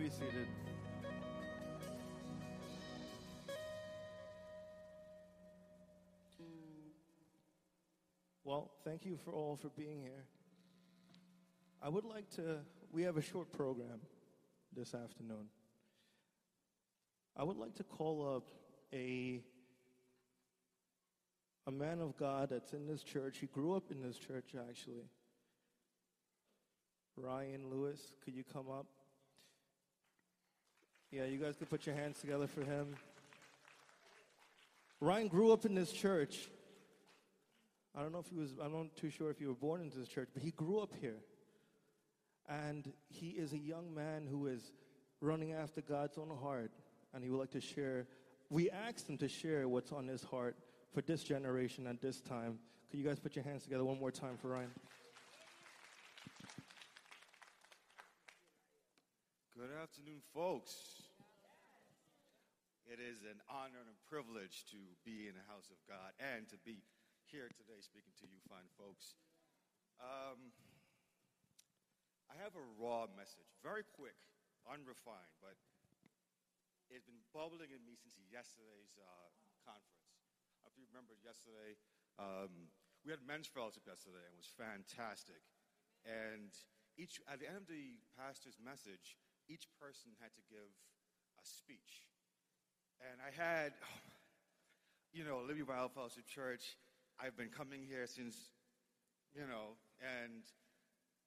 be seated. Well, thank you for all for being here. I would like to, we have a short program this afternoon. I would like to call up a, a man of God that's in this church. He grew up in this church, actually. Ryan Lewis, could you come up? Yeah, you guys could put your hands together for him. Ryan grew up in this church. I don't know if he was, I'm not too sure if you were born into this church, but he grew up here. And he is a young man who is running after God's own heart, and he would like to share. We asked him to share what's on his heart for this generation at this time. Could you guys put your hands together one more time for Ryan? Good afternoon, folks. It is an honor and a privilege to be in the house of God and to be here today speaking to you fine folks. Um, I have a raw message, very quick, unrefined, but it's been bubbling in me since yesterday's uh, conference. If you remember yesterday, um, we had men's fellowship yesterday and it was fantastic. And each, at the end of the pastor's message, each person had to give a speech. And I had, you know, Liberty Bible Fellowship Church, I've been coming here since, you know, and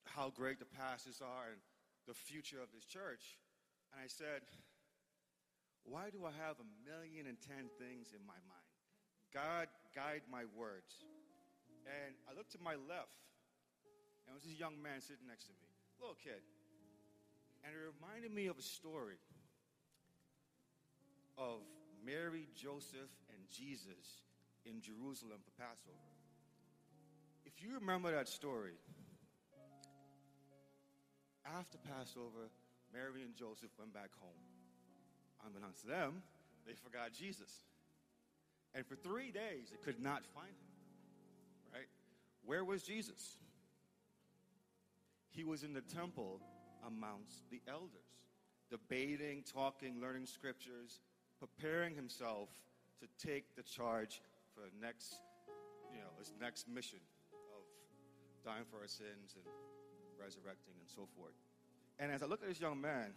how great the pastors are and the future of this church. And I said, why do I have a million and ten things in my mind? God, guide my words. And I looked to my left, and there was this young man sitting next to me, little kid. And it reminded me of a story of Mary, Joseph, and Jesus in Jerusalem for Passover. If you remember that story, after Passover, Mary and Joseph went back home. Unbeknownst to them, they forgot Jesus. And for three days, they could not find him. Right? Where was Jesus? He was in the temple amongst the elders, debating, talking, learning scriptures, preparing himself to take the charge for the next, you know, his next mission of dying for our sins and resurrecting and so forth. And as I look at this young man,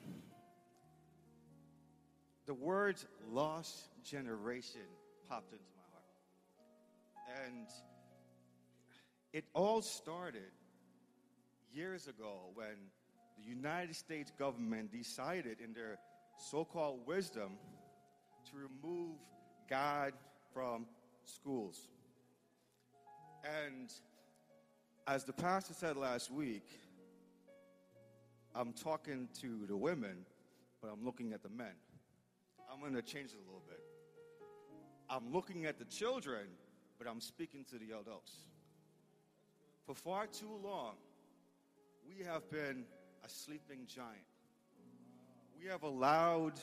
the words lost generation popped into my heart. And it all started years ago when the United States government decided, in their so called wisdom, to remove God from schools. And as the pastor said last week, I'm talking to the women, but I'm looking at the men. I'm going to change it a little bit. I'm looking at the children, but I'm speaking to the adults. For far too long, we have been a sleeping giant. We have allowed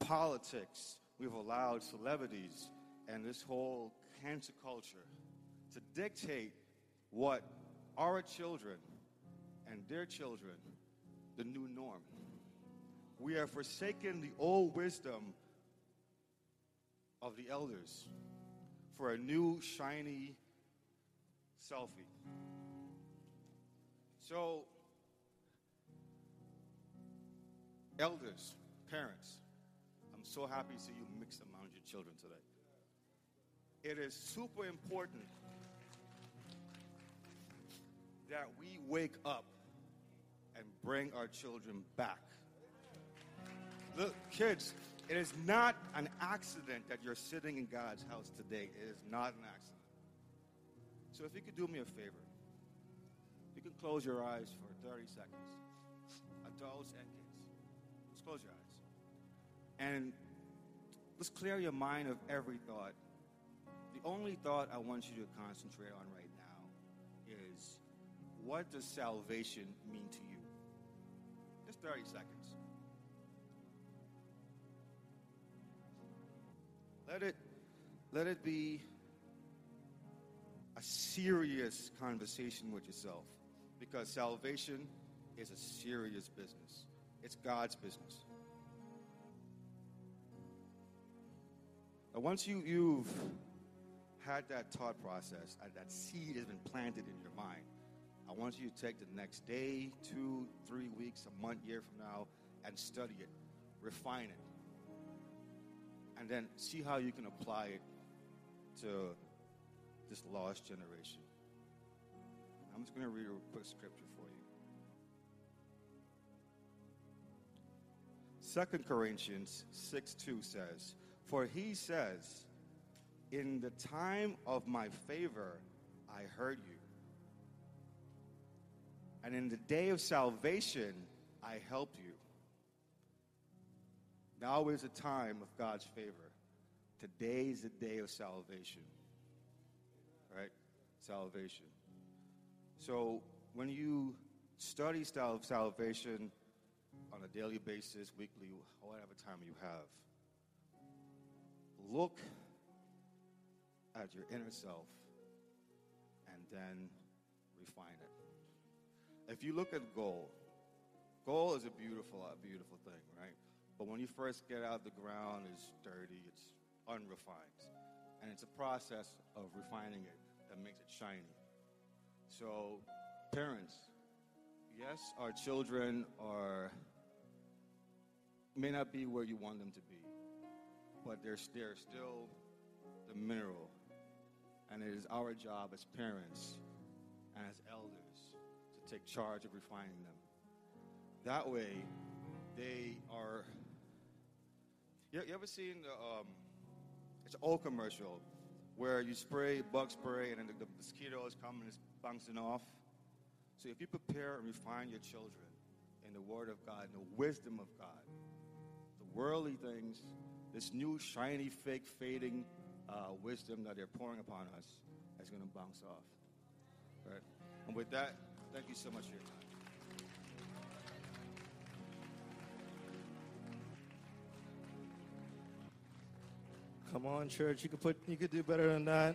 politics, we've allowed celebrities, and this whole cancer culture to dictate what our children and their children, the new norm. We have forsaken the old wisdom of the elders for a new shiny selfie. So, elders, parents, so happy to see you mix among your children today. It is super important that we wake up and bring our children back. Look, kids, it is not an accident that you're sitting in God's house today. It is not an accident. So if you could do me a favor, you can close your eyes for 30 seconds. Adults and kids. Just close your eyes. And let's clear your mind of every thought. The only thought I want you to concentrate on right now is what does salvation mean to you? Just 30 seconds. Let it let it be a serious conversation with yourself because salvation is a serious business. It's God's business. Now, once you, you've had that thought process, uh, that seed has been planted in your mind, I want you to take the next day, two, three weeks, a month, year from now, and study it, refine it, and then see how you can apply it to this lost generation. I'm just going to read a quick scripture for you. Second Corinthians 6 2 says, For he says, In the time of my favor I heard you, and in the day of salvation I helped you. Now is the time of God's favor. Today is the day of salvation. Right? Salvation. So when you study salvation on a daily basis, weekly, whatever time you have, look at your inner self and then refine it. If you look at gold, gold is a beautiful, a beautiful thing, right? But when you first get out the ground, it's dirty, it's unrefined. And it's a process of refining it that makes it shiny. So, parents, yes, our children are may not be where you want them to be, but they're, they're still the mineral. And it is our job as parents and as elders to take charge of refining them. That way, they are. You, you ever seen the, um, it's an old commercial where you spray bug spray and then the, the mosquitoes come and it's bouncing off. So if you prepare and refine your children in the Word of God, in the wisdom of God, the worldly things, this new shiny, fake, fading uh, wisdom that they're pouring upon us is going to bounce off. Right? And with that, thank you so much for your time. Come on, church. You could put you could do better than that.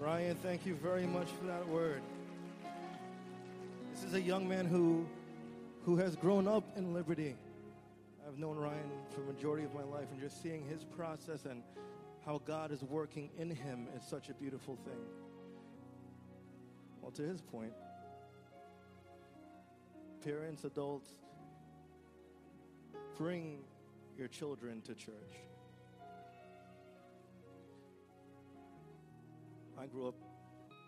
Ryan, thank you very much for that word. This is a young man who who has grown up in liberty. I've known Ryan for the majority of my life and just seeing his process and how God is working in him is such a beautiful thing. Well, to his point, parents, adults, bring your children to church. I grew up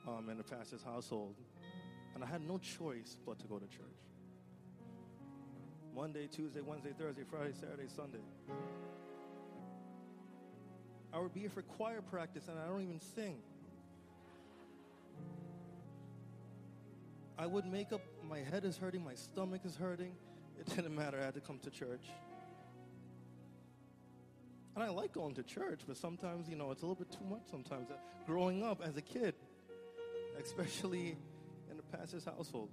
um, in a pastor's household, and I had no choice but to go to church. Monday, Tuesday, Wednesday, Thursday, Friday, Saturday, Sunday. I would be here for choir practice, and I don't even sing. I would make up, my head is hurting, my stomach is hurting. It didn't matter, I had to come to church. And I like going to church, but sometimes, you know, it's a little bit too much sometimes. Growing up as a kid, especially in the pastor's household.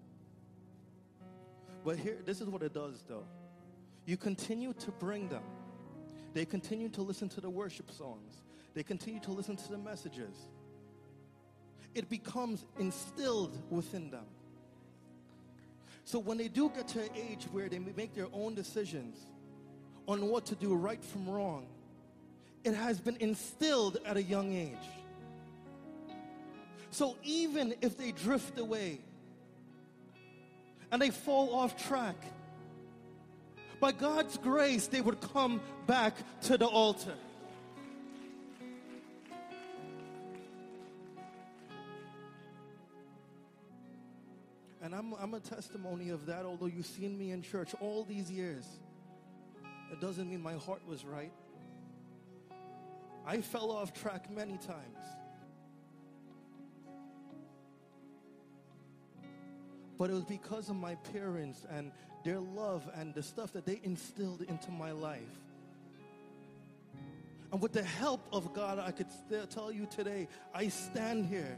But here, this is what it does, though. You continue to bring them. They continue to listen to the worship songs. They continue to listen to the messages. It becomes instilled within them. So when they do get to an age where they make their own decisions on what to do right from wrong, it has been instilled at a young age. So even if they drift away and they fall off track, by God's grace, they would come back to the altar. And I'm, I'm a testimony of that, although you've seen me in church all these years. It doesn't mean my heart was right. I fell off track many times. But it was because of my parents and their love and the stuff that they instilled into my life. And with the help of God, I could still tell you today, I stand here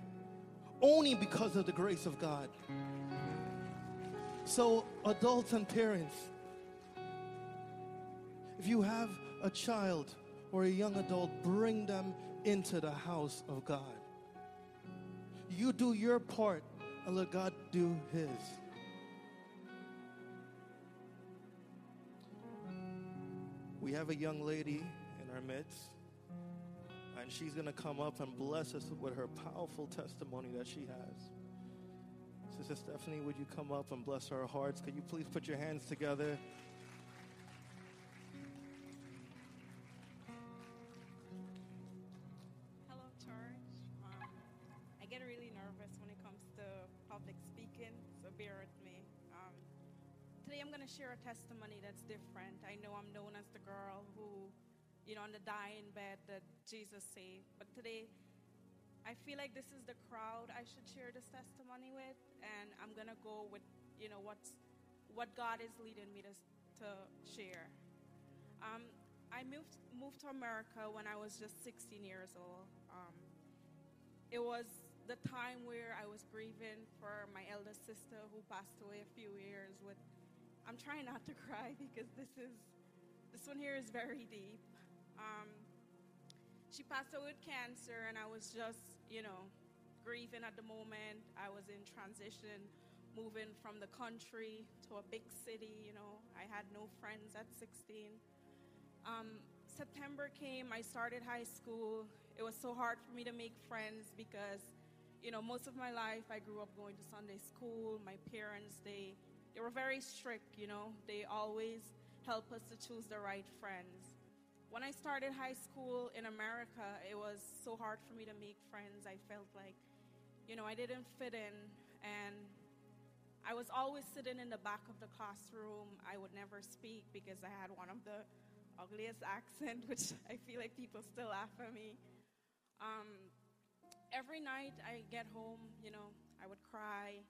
only because of the grace of God. So, adults and parents, if you have a child or a young adult, bring them into the house of God. You do your part and let God do His. We have a young lady in our midst, and she's going to come up and bless us with her powerful testimony that she has. Sister Stephanie, would you come up and bless our hearts? Could you please put your hands together? Today, I'm going to share a testimony that's different. I know I'm known as the girl who, you know, on the dying bed that Jesus saved, but today, I feel like this is the crowd I should share this testimony with, and I'm going to go with, you know, what's what God is leading me to, to share. Um, I moved moved to America when I was just 16 years old. Um, it was the time where I was grieving for my eldest sister who passed away a few years. With I'm trying not to cry because this is this one here is very deep. Um, she passed away with cancer, and I was just you know grieving at the moment. I was in transition, moving from the country to a big city. You know, I had no friends at 16. Um, September came, I started high school. It was so hard for me to make friends because, you know, most of my life I grew up going to Sunday school. My parents, they, they were very strict, you know, they always help us to choose the right friends. When I started high school in America, it was so hard for me to make friends. I felt like, you know, I didn't fit in, and I was always sitting in the back of the classroom. I would never speak because I had one of the ugliest accent, which I feel like people still laugh at me. Um, every night I get home, you know, I would cry.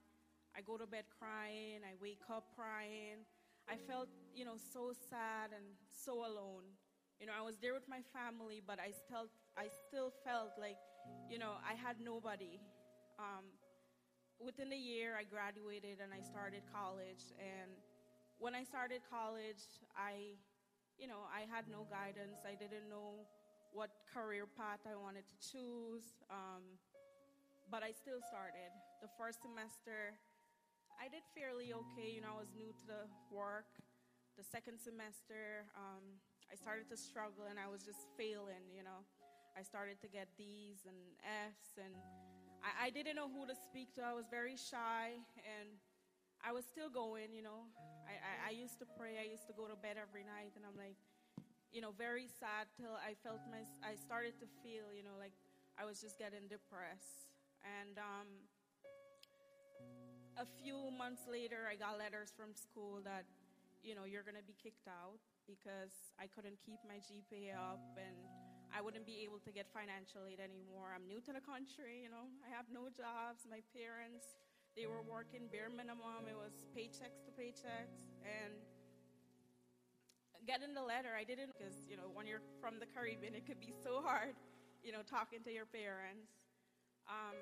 I go to bed crying. I wake up crying. I felt, you know, so sad and so alone. You know, I was there with my family, but I still, I still felt like, you know, I had nobody. Um, within a year, I graduated and I started college. And when I started college, I you know, I had no guidance. I didn't know what career path I wanted to choose. Um, but I still started. The first semester, I did fairly okay. You know, I was new to the work. The second semester, um, I started to struggle and I was just failing, you know. I started to get D's and F's, and I, I didn't know who to speak to. I was very shy, and I was still going, you know. I, I, I, used to pray. I used to go to bed every night, and I'm like, you know, very sad till I felt my, I started to feel, you know, like I was just getting depressed. And um, a few months later, I got letters from school that, you know, you're going to be kicked out because I couldn't keep my GPA up and I wouldn't be able to get financial aid anymore. I'm new to the country, you know, I have no jobs. My parents, they were working bare minimum. It was paychecks to paychecks. And getting the letter, I didn't, because, you know, when you're from the Caribbean, it could be so hard, you know, talking to your parents. Um,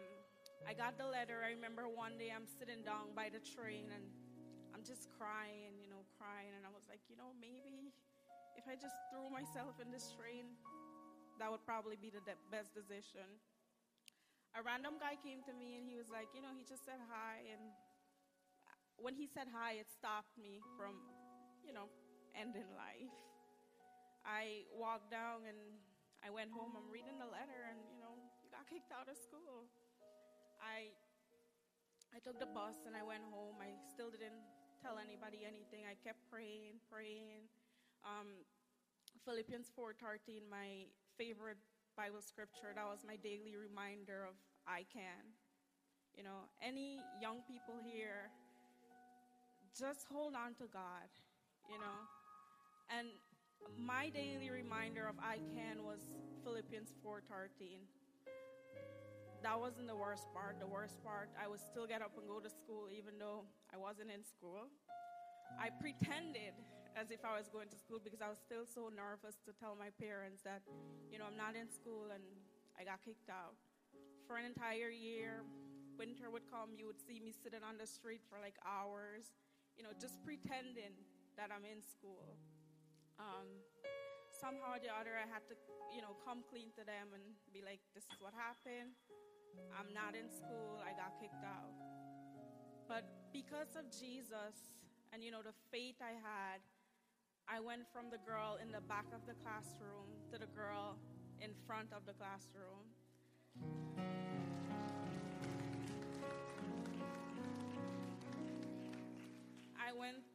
I got the letter. I remember one day I'm sitting down by the train and I'm just crying, you know, crying. And I was like, you know, maybe if I just threw myself in this train, that would probably be the de- best decision a random guy came to me and he was like, you know, he just said hi. And when he said hi, it stopped me from, you know, ending life. I walked down and I went home. I'm reading the letter and, you know, got kicked out of school. I, I took the bus and I went home. I still didn't tell anybody anything. I kept praying, praying. Um, Philippians 4:13, my favorite Bible scripture, that was my daily reminder of I can. You know, any young people here, just hold on to God, you know. And my daily reminder of I can was Philippians 4:13. That wasn't the worst part. The worst part, I would still get up and go to school even though I wasn't in school. I pretended as if I was going to school because I was still so nervous to tell my parents that, you know, I'm not in school and I got kicked out. For an entire year, winter would come, you would see me sitting on the street for like hours, you know, just pretending that I'm in school. Um, somehow or the other, I had to, you know, come clean to them and be like, this is what happened. I'm not in school. I got kicked out. But because of Jesus and, you know, the faith I had, I went from the girl in the back of the classroom to the girl in front of the classroom. I went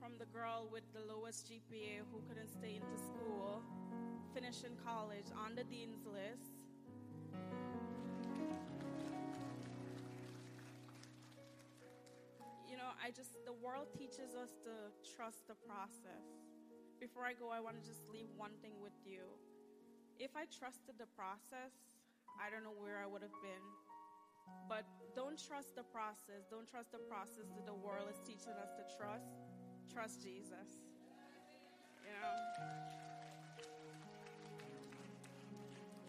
from the girl with the lowest GPA who couldn't stay into school, finishing college on the dean's list. I just, the world teaches us to trust the process. Before I go, I want to just leave one thing with you. If I trusted the process, I don't know where I would have been. But don't trust the process. Don't trust the process that the world is teaching us to trust. Trust Jesus. You know?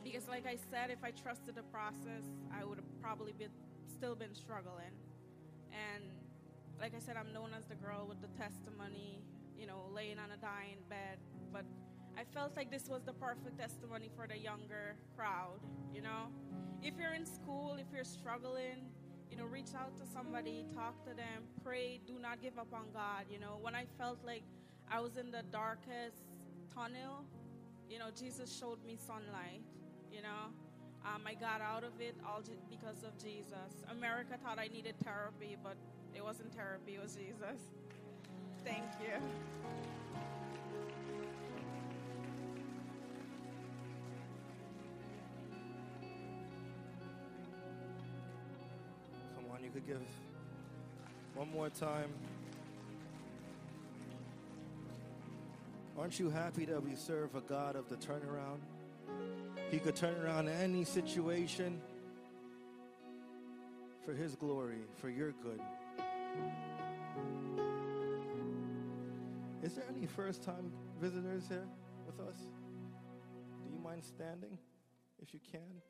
Because, like I said, if I trusted the process, I would have probably been, still been struggling. And like I said, I'm known as the girl with the testimony, you know, laying on a dying bed. But I felt like this was the perfect testimony for the younger crowd, you know? If you're in school, if you're struggling, you know, reach out to somebody, talk to them, pray, do not give up on God. You know, when I felt like I was in the darkest tunnel, you know, Jesus showed me sunlight, you know. Um, I got out of it all because of Jesus. America thought I needed therapy, but it wasn't therapy, it was Jesus. Thank you. Come on, you could give one more time. Aren't you happy that we serve a God of the turnaround? He could turn around any situation for His glory, for your good. Is there any first time visitors here with us? Do you mind standing? If you can,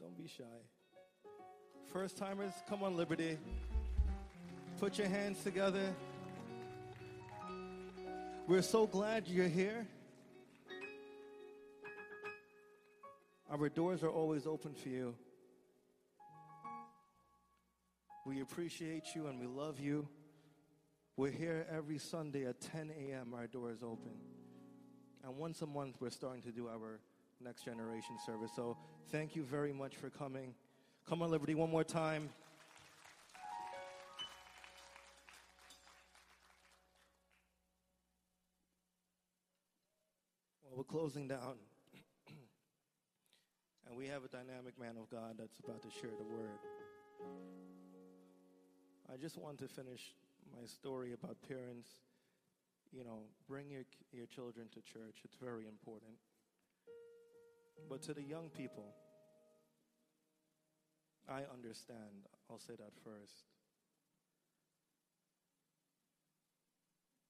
don't be shy. First timers, come on, Liberty. Put your hands together. We're so glad you're here. Our doors are always open for you. We appreciate you and we love you. We're here every Sunday at 10 a.m. Our door is open. And once a month, we're starting to do our next generation service. So thank you very much for coming. Come on, Liberty, one more time. Well, we're closing down. and we have a dynamic man of God that's about to share the word. I just want to finish my story about parents. You know, bring your, your children to church, it's very important. But to the young people, I understand. I'll say that first.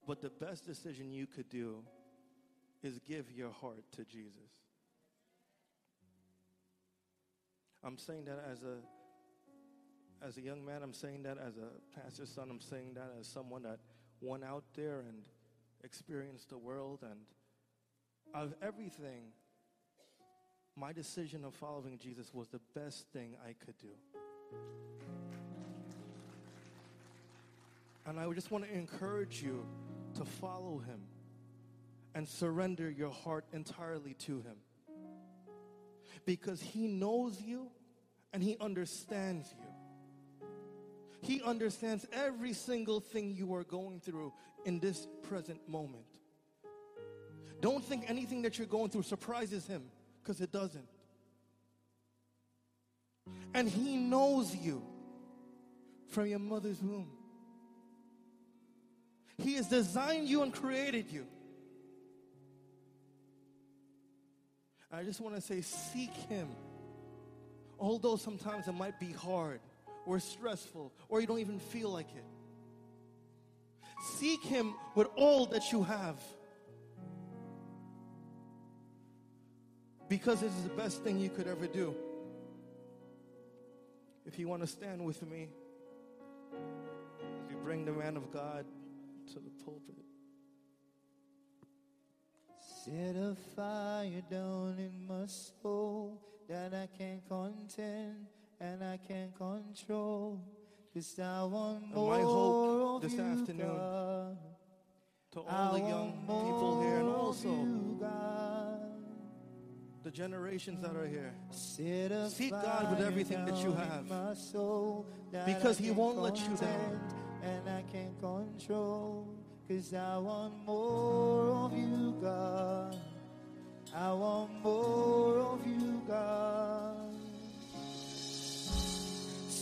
But the best decision you could do is give your heart to Jesus. I'm saying that as a as a young man, I'm saying that as a pastor's son, I'm saying that as someone that went out there and experienced the world and of everything, my decision of following Jesus was the best thing I could do. And I just want to encourage you to follow him and surrender your heart entirely to him. Because he knows you and he understands you. He understands every single thing you are going through in this present moment. Don't think anything that you're going through surprises him because it doesn't. And he knows you from your mother's womb. He has designed you and created you. I just want to say, seek him. Although sometimes it might be hard or stressful or you don't even feel like it. Seek him with all that you have. Because it is the best thing you could ever do. If you want to stand with me, we bring the man of God to the pulpit. Set a fire down in my soul that I can't contain and I can't control. Cause I want my more hope of this you, afternoon God. to I the young people here and also the generations that are here. Seek God with everything that you have. my that Because I He won't let you down. And I can't control. Cause I want more of you, God. I want more of you, God.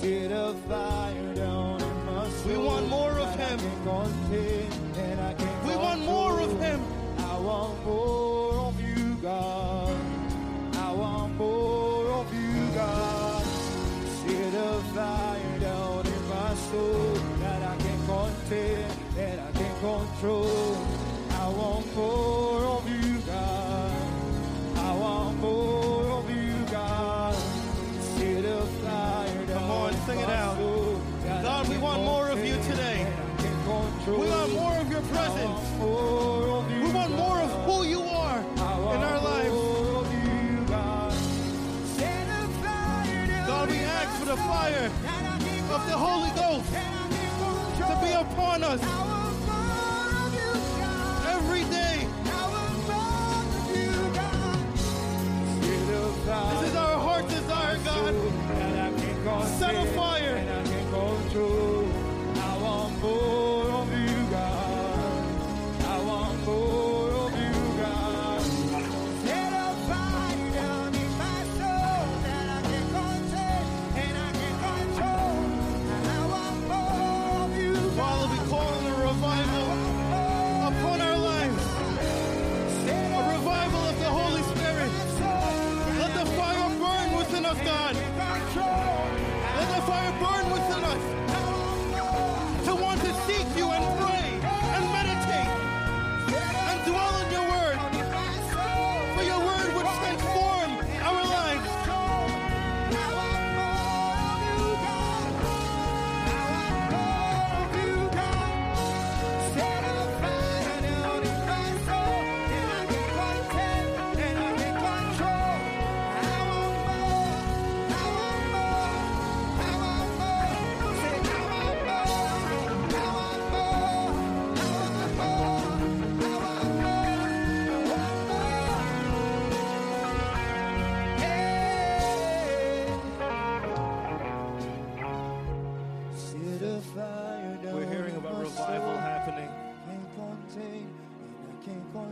Set a fire down in my soul. We want more of Him. can't and I can't We want more of. Him. I want more of you, God. I want more of you, God. Set a fire down in my soul that I can't contain, that I can't control. I want more the Holy Ghost to be upon us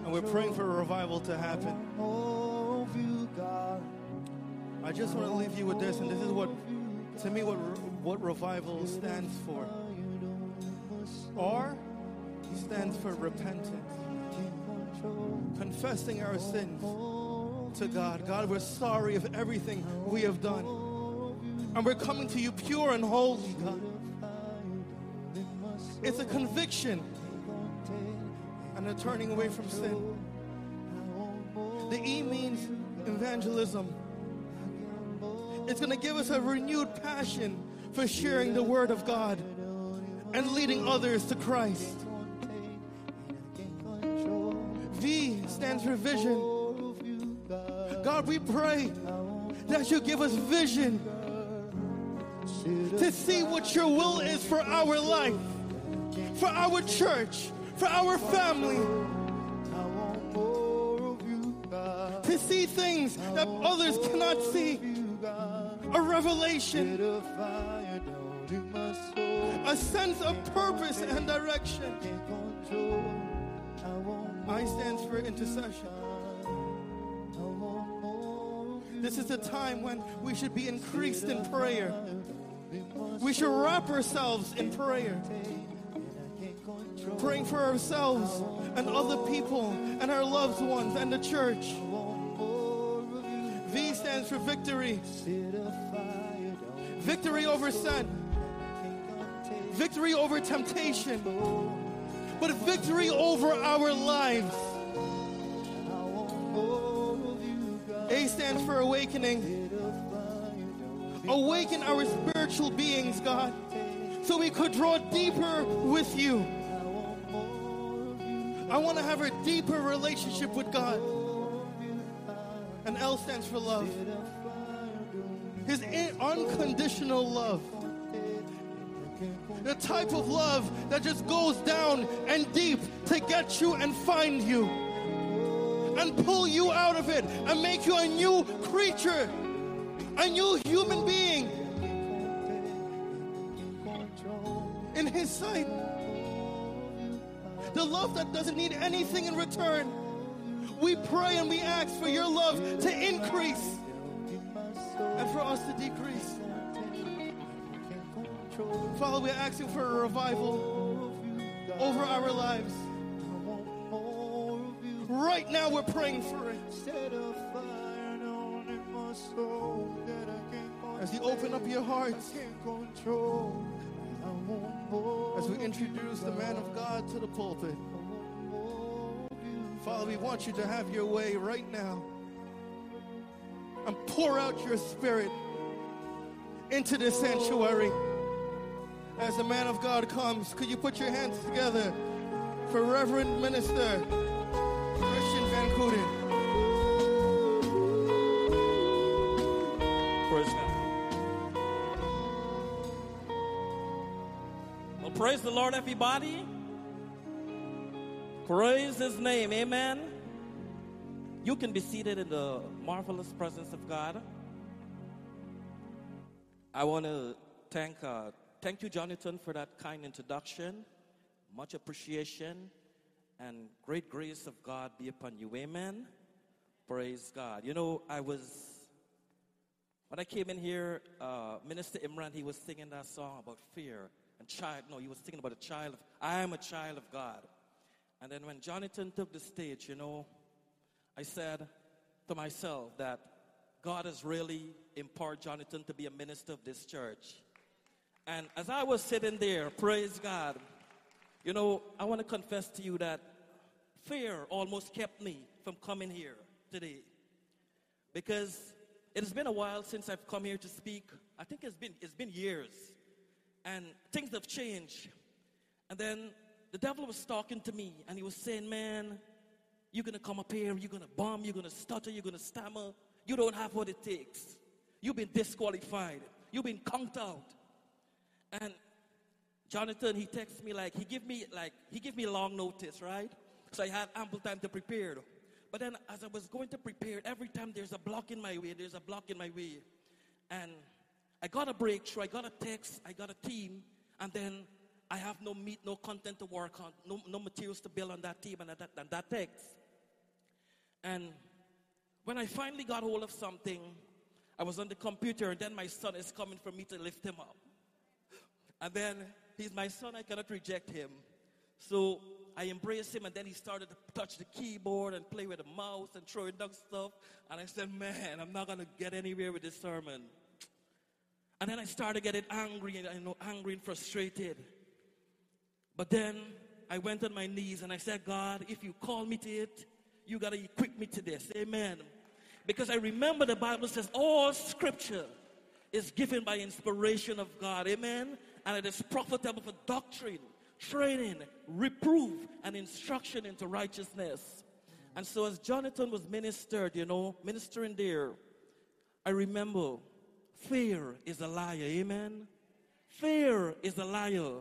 And we're praying for a revival to happen. I just want to leave you with this, and this is what, to me, what what revival stands for. R stands for repentance, confessing our sins to God. God, we're sorry of everything we have done, and we're coming to you pure and holy, God. It's a conviction and a turning away from sin. The E means evangelism. It's going to give us a renewed passion for sharing the word of God and leading others to Christ. V stands for vision. God, we pray that you give us vision to see what your will is for our life, for our church, for our family, to see things that others cannot see. A revelation, a sense of purpose and direction. I stands for intercession. This is a time when we should be increased in prayer. We should wrap ourselves in prayer praying for ourselves and other people and our loved ones and the church. V stands for victory. Victory over sin. Victory over temptation. But victory over our lives. A stands for awakening. Awaken our spiritual beings, God, so we could draw deeper with you. I want to have a deeper relationship with God. And L stands for love. His unconditional love. The type of love that just goes down and deep to get you and find you. And pull you out of it and make you a new creature, a new human being in His sight. The love that doesn't need anything in return. We pray and we ask for your love to increase and for us to decrease. Father, we're asking for a revival over our lives. Right now, we're praying for it. As you open up your hearts, as we introduce the man of God to the pulpit, Father, we want you to have your way right now and pour out your spirit into this sanctuary. As the man of God comes, could you put your hands together for Reverend Minister Christian Van Kooten? Praise the Lord, everybody. Praise His name. Amen. You can be seated in the marvelous presence of God. I want to thank uh, thank you, Jonathan, for that kind introduction. Much appreciation and great grace of God be upon you. Amen. Praise God. You know, I was when I came in here, uh, Minister Imran, he was singing that song about fear and child. No, he was thinking about a child. Of, I am a child of God. And then when Jonathan took the stage, you know, I said to myself that God has really empowered Jonathan to be a minister of this church. And as I was sitting there, praise God, you know, I want to confess to you that fear almost kept me from coming here today. Because it has been a while since I've come here to speak. I think it's been, it's been years. And things have changed. And then the devil was talking to me and he was saying, Man, you're going to come up here, you're going to bomb, you're going to stutter, you're going to stammer. You don't have what it takes. You've been disqualified. You've been conked out. And Jonathan, he texted me like, he give me like, he gave me long notice, right? So I had ample time to prepare. But then as I was going to prepare, every time there's a block in my way, there's a block in my way. And I got a breakthrough, I got a text, I got a team, and then I have no meat, no content to work on, no, no materials to build on that team and that, and that text. And when I finally got hold of something, I was on the computer, and then my son is coming for me to lift him up. And then he's my son, I cannot reject him. So I embraced him, and then he started to touch the keyboard and play with the mouse and throw it down stuff. And I said, Man, I'm not going to get anywhere with this sermon. And then I started getting angry and you know, angry and frustrated. But then I went on my knees and I said, God, if you call me to it, you got to equip me to this. Amen. Because I remember the Bible says all scripture is given by inspiration of God. Amen. And it is profitable for doctrine, training, reproof, and instruction into righteousness. And so as Jonathan was ministered, you know, ministering there, I remember fear is a liar. Amen. Fear is a liar.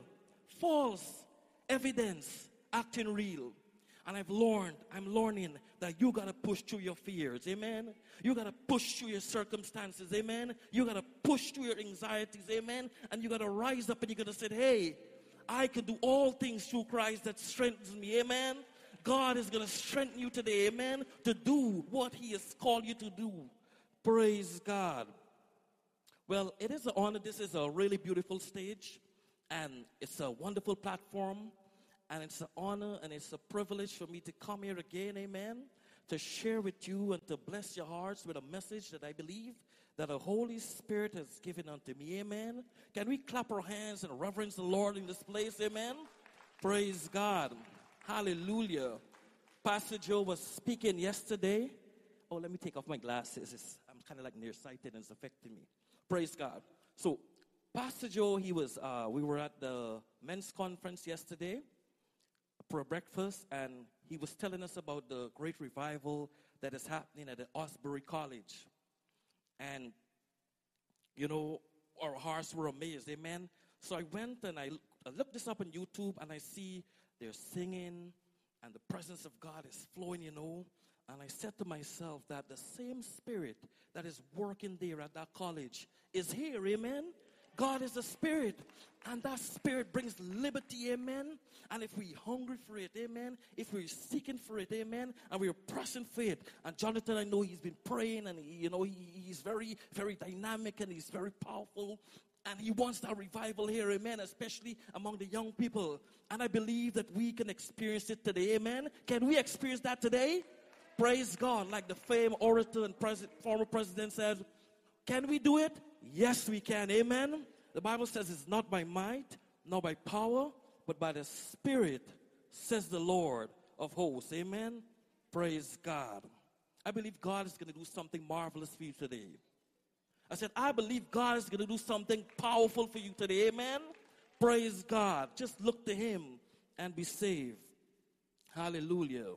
False evidence acting real. And I've learned, I'm learning that you gotta push through your fears, amen. You gotta push through your circumstances, amen. You gotta push through your anxieties, amen. And you gotta rise up and you gotta say, hey, I can do all things through Christ that strengthens me, amen. God is gonna strengthen you today, amen, to do what He has called you to do. Praise God. Well, it is an honor. This is a really beautiful stage, and it's a wonderful platform. And it's an honor and it's a privilege for me to come here again, amen, to share with you and to bless your hearts with a message that I believe that the Holy Spirit has given unto me, amen. Can we clap our hands and reverence the Lord in this place, amen? Praise God. Hallelujah. Pastor Joe was speaking yesterday oh, let me take off my glasses. It's, I'm kind of like nearsighted and it's affecting me. Praise God. So, Pastor Joe, he was, uh, we were at the men's conference yesterday for breakfast, and he was telling us about the great revival that is happening at the Asbury College. And, you know, our hearts were amazed. Amen. So I went and I, I looked this up on YouTube and I see they're singing and the presence of God is flowing, you know. And I said to myself that the same spirit that is working there at that college is here, amen. God is a spirit, and that spirit brings liberty, amen. And if we're hungry for it, amen, if we're seeking for it, amen, and we're pressing for it, and Jonathan, I know he's been praying, and he, you know he, he's very, very dynamic, and he's very powerful, and he wants that revival here, amen, especially among the young people. And I believe that we can experience it today, amen. Can we experience that today? Praise God, like the famed orator and pres- former president said, can we do it? Yes, we can. Amen. The Bible says it's not by might, nor by power, but by the Spirit, says the Lord of hosts. Amen. Praise God. I believe God is going to do something marvelous for you today. I said, I believe God is going to do something powerful for you today. Amen. Praise God. Just look to Him and be saved. Hallelujah.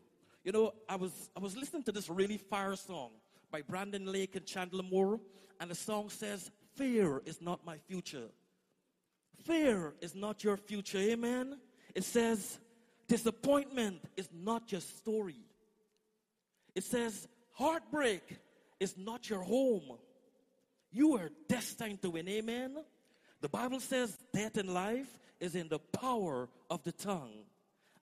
You know, I was I was listening to this really fire song by Brandon Lake and Chandler Moore, and the song says, Fear is not my future. Fear is not your future. Amen. It says, Disappointment is not your story. It says, Heartbreak is not your home. You are destined to win. Amen. The Bible says, Death and life is in the power of the tongue.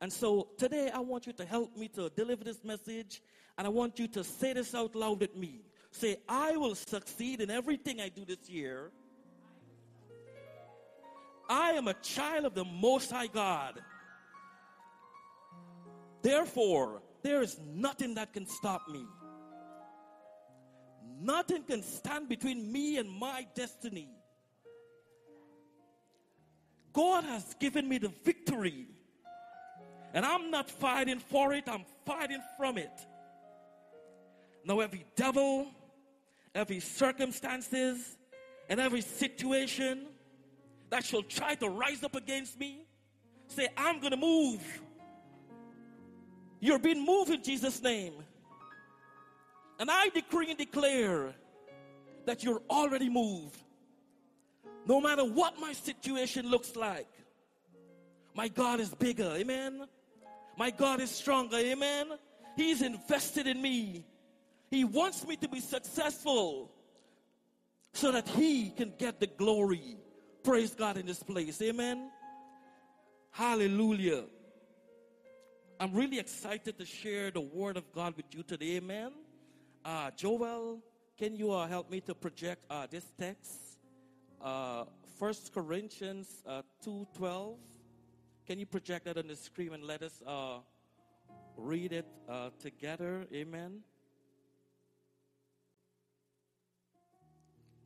And so today I want you to help me to deliver this message, and I want you to say this out loud with me. Say, I will succeed in everything I do this year. I am a child of the Most High God. Therefore, there is nothing that can stop me. Nothing can stand between me and my destiny. God has given me the victory. And I'm not fighting for it, I'm fighting from it. Now, every devil, every circumstances, and every situation that shall try to rise up against me, say, I'm going to move. You're being moved in Jesus' name. And I decree and declare that you're already moved. No matter what my situation looks like, my God is bigger. Amen. My God is stronger. Amen. He's invested in me. He wants me to be successful so that He can get the glory. Praise God in this place. Amen. Hallelujah. I'm really excited to share the word of God with you today. Amen. Uh, Joel, can you uh, help me to project uh, this text? Uh, 1 Corinthians uh, 2.12. Can you project that on the screen and let us uh, read it uh, together? Amen.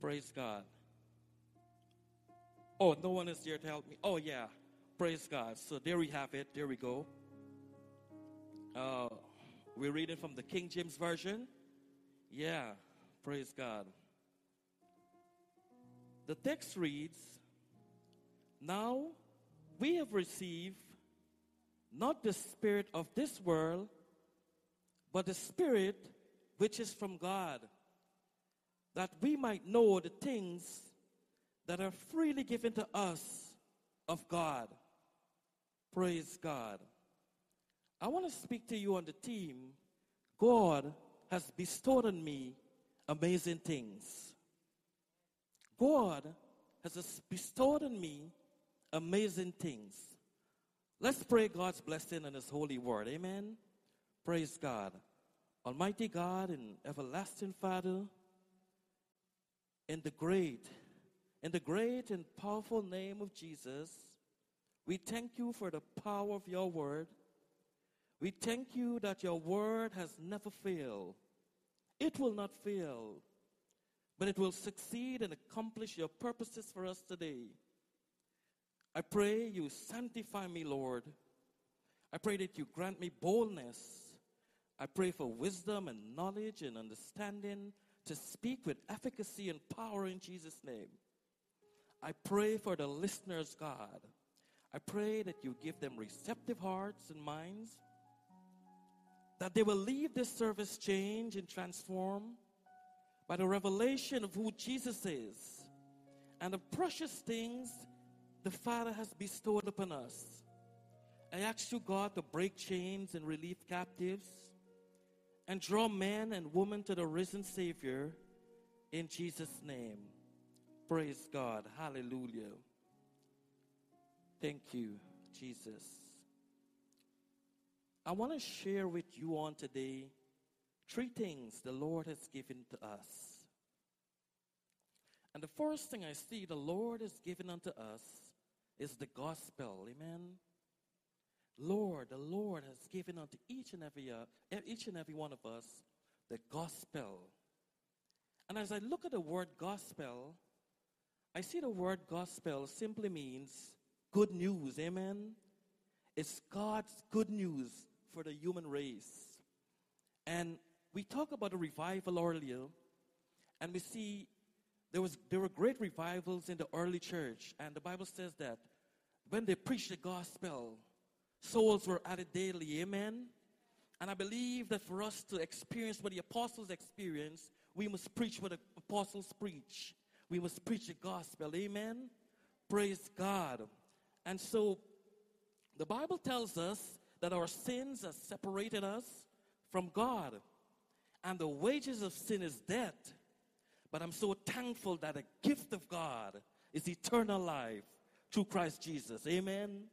Praise God. Oh, no one is here to help me. Oh, yeah. Praise God. So there we have it. There we go. Uh, we're reading from the King James Version. Yeah. Praise God. The text reads Now we have received not the spirit of this world, but the spirit which is from God, that we might know the things that are freely given to us of God. Praise God. I want to speak to you on the theme God has bestowed on me amazing things. God has bestowed on me amazing things. Let's pray God's blessing on His holy word. Amen. Praise God. Almighty God and everlasting Father, in the great, in the great and powerful name of Jesus, we thank you for the power of your word. We thank you that your word has never failed. It will not fail, but it will succeed and accomplish your purposes for us today. I pray you sanctify me, Lord. I pray that you grant me boldness. I pray for wisdom and knowledge and understanding to speak with efficacy and power in Jesus' name. I pray for the listeners, God. I pray that you give them receptive hearts and minds, that they will leave this service changed and transformed by the revelation of who Jesus is and the precious things the Father has bestowed upon us. I ask you, God, to break chains and relieve captives and draw men and women to the risen Savior in Jesus' name. Praise God. Hallelujah. Thank you, Jesus. I want to share with you on today three things the Lord has given to us. And the first thing I see the Lord has given unto us is the gospel. Amen. Lord, the Lord has given unto each and every uh, each and every one of us the gospel. And as I look at the word gospel, I see the word gospel simply means good news. Amen. It's God's good news for the human race. And we talk about a revival earlier, and we see there was there were great revivals in the early church, and the Bible says that when they preached the gospel, souls were added daily. Amen. And I believe that for us to experience what the apostles experienced, we must preach what the apostles preach. We must preach the gospel. Amen. Praise God. And so the Bible tells us that our sins have separated us from God. And the wages of sin is death. But I'm so thankful that the gift of God is eternal life through Christ Jesus. Amen.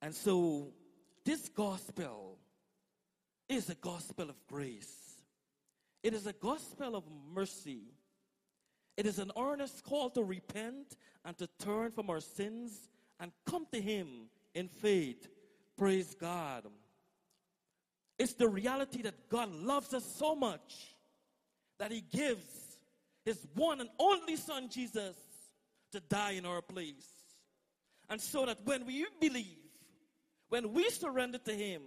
And so this gospel is a gospel of grace. It is a gospel of mercy. It is an earnest call to repent and to turn from our sins and come to Him in faith. Praise God. It's the reality that God loves us so much that He gives His one and only Son, Jesus, to die in our place. And so that when we believe, when we surrender to Him,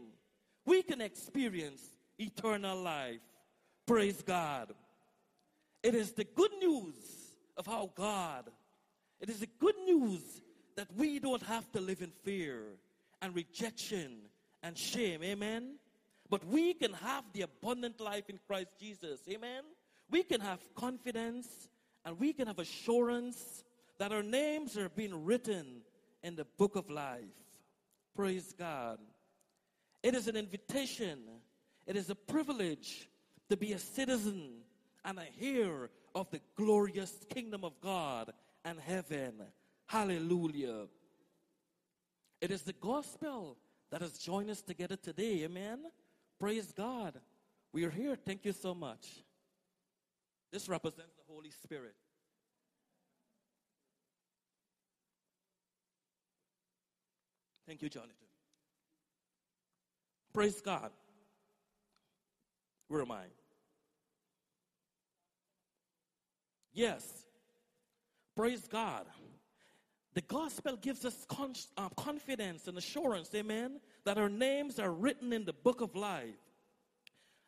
we can experience eternal life. Praise God. It is the good news of how God, it is the good news that we don't have to live in fear and rejection and shame. Amen. But we can have the abundant life in Christ Jesus. Amen. We can have confidence and we can have assurance that our names are being written in the book of life. Praise God. It is an invitation, it is a privilege to be a citizen and a heir of the glorious kingdom of God and heaven. Hallelujah. It is the gospel that has joined us together today. Amen. Praise God. We are here. Thank you so much. This represents the Holy Spirit. Thank you, Jonathan. Praise God. Where am I? Yes. Praise God. The gospel gives us con- uh, confidence and assurance, amen, that our names are written in the book of life.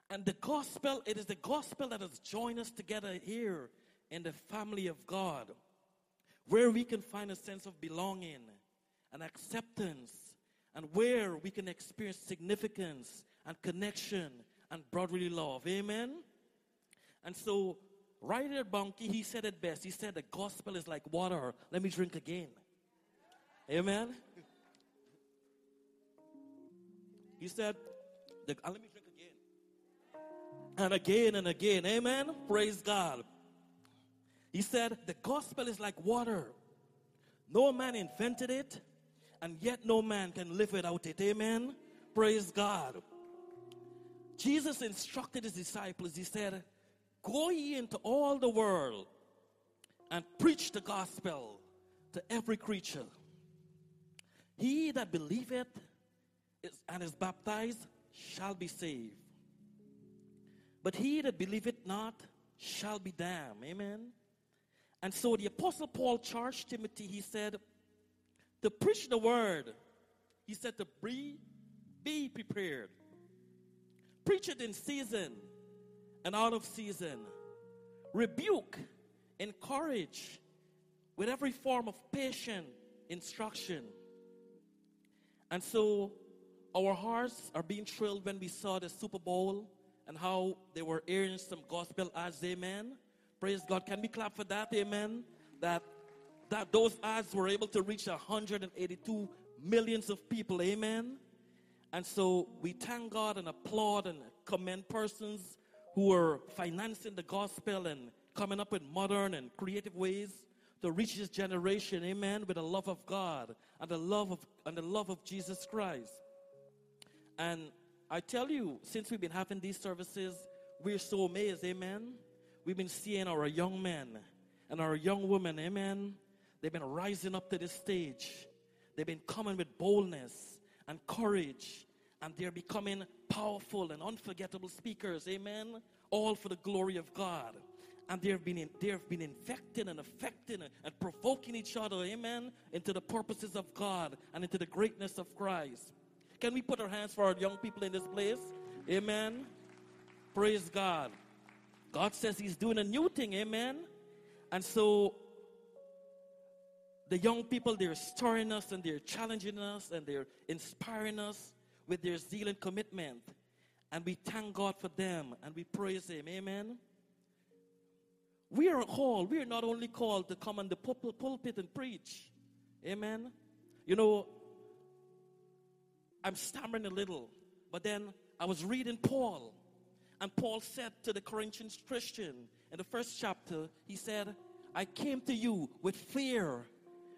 And the gospel, it is the gospel that has joined us together here in the family of God, where we can find a sense of belonging and acceptance, and where we can experience significance and connection and brotherly love. Amen? And so, Ryder Bunky, he said it best. He said, The gospel is like water. Let me drink again. Amen? He said, the, uh, Let me. And again and again. Amen? Praise God. He said, The gospel is like water. No man invented it, and yet no man can live without it. Amen? Praise God. Jesus instructed his disciples, He said, Go ye into all the world and preach the gospel to every creature. He that believeth and is baptized shall be saved. But he that believeth not shall be damned. Amen. And so the apostle Paul charged Timothy, he said, to preach the word. He said to be, be prepared. Preach it in season and out of season. Rebuke, encourage with every form of patient instruction. And so our hearts are being thrilled when we saw the Super Bowl and how they were airing some gospel ads. Amen. Praise God. Can we clap for that? Amen. That that those ads were able to reach 182 millions of people. Amen. And so we thank God and applaud and commend persons who are financing the gospel and coming up with modern and creative ways to reach this generation, amen, with the love of God and the love of and the love of Jesus Christ. And I tell you, since we've been having these services, we're so amazed, amen. We've been seeing our young men and our young women, amen. They've been rising up to this stage. They've been coming with boldness and courage, and they're becoming powerful and unforgettable speakers, amen. All for the glory of God and they've been in, they've been infecting and affecting and, and provoking each other, amen, into the purposes of God and into the greatness of Christ. Can we put our hands for our young people in this place? Amen. Praise God. God says He's doing a new thing, amen. And so the young people, they're stirring us and they're challenging us and they're inspiring us with their zeal and commitment. And we thank God for them and we praise Him, amen. We are called, we are not only called to come on the pulpit and preach. Amen. You know, I'm stammering a little, but then I was reading Paul, and Paul said to the Corinthian Christian in the first chapter, he said, I came to you with fear.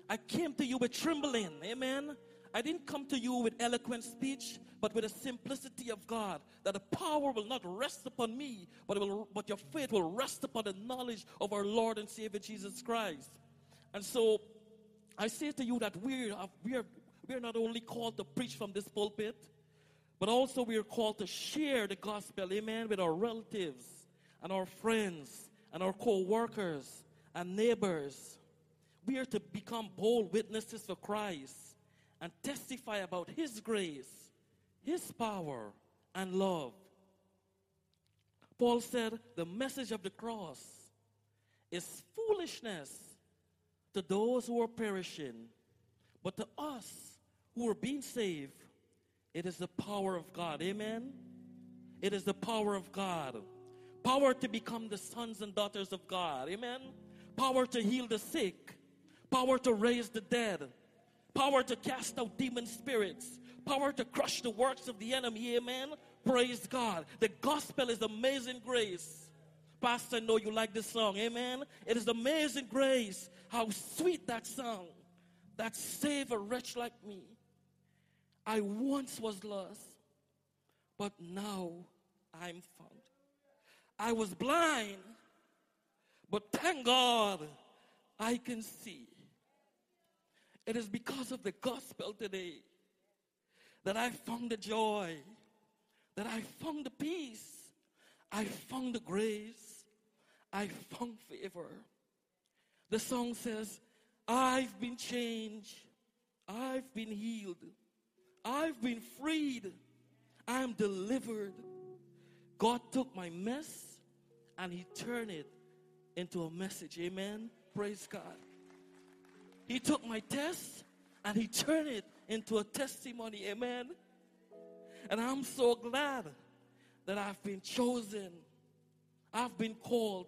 I came to you with trembling. Amen. I didn't come to you with eloquent speech, but with the simplicity of God, that the power will not rest upon me, but, it will, but your faith will rest upon the knowledge of our Lord and Savior Jesus Christ. And so I say to you that we are, we are, we are not only called to preach from this pulpit, but also we are called to share the gospel, amen, with our relatives and our friends and our co workers and neighbors. We are to become bold witnesses for Christ and testify about His grace his power and love. Paul said the message of the cross is foolishness to those who are perishing, but to us who are being saved, it is the power of God. Amen. It is the power of God. Power to become the sons and daughters of God. Amen. Power to heal the sick. Power to raise the dead. Power to cast out demon spirits power to crush the works of the enemy. Amen. Praise God. The gospel is amazing grace. Pastor, I know you like this song. Amen. It is amazing grace. How sweet that song that save a wretch like me. I once was lost, but now I'm found. I was blind, but thank God I can see. It is because of the gospel today that I found the joy, that I found the peace, I found the grace, I found favor. The song says, I've been changed, I've been healed, I've been freed, I'm delivered. God took my mess and He turned it into a message. Amen. Praise God. He took my test and He turned it into a testimony. Amen. And I'm so glad that I've been chosen, I've been called,